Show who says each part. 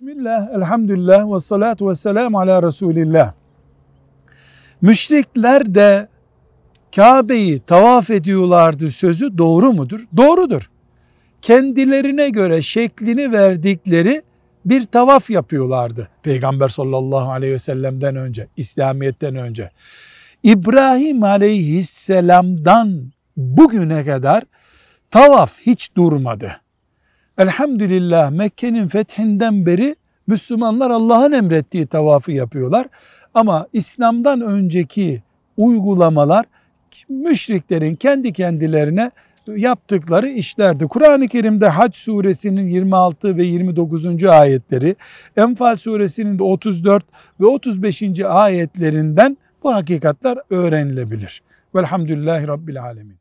Speaker 1: Bismillah, elhamdülillah ve salatu ve selamu ala Resulillah. Müşrikler de Kabe'yi tavaf ediyorlardı sözü doğru mudur? Doğrudur. Kendilerine göre şeklini verdikleri bir tavaf yapıyorlardı. Peygamber sallallahu aleyhi ve sellem'den önce, İslamiyet'ten önce. İbrahim aleyhisselamdan bugüne kadar tavaf hiç durmadı. Elhamdülillah Mekke'nin fethinden beri Müslümanlar Allah'ın emrettiği tavafı yapıyorlar. Ama İslam'dan önceki uygulamalar müşriklerin kendi kendilerine yaptıkları işlerdi. Kur'an-ı Kerim'de Hac suresinin 26 ve 29. ayetleri, Enfal suresinin de 34 ve 35. ayetlerinden bu hakikatler öğrenilebilir. Velhamdülillahi Rabbil Alemin.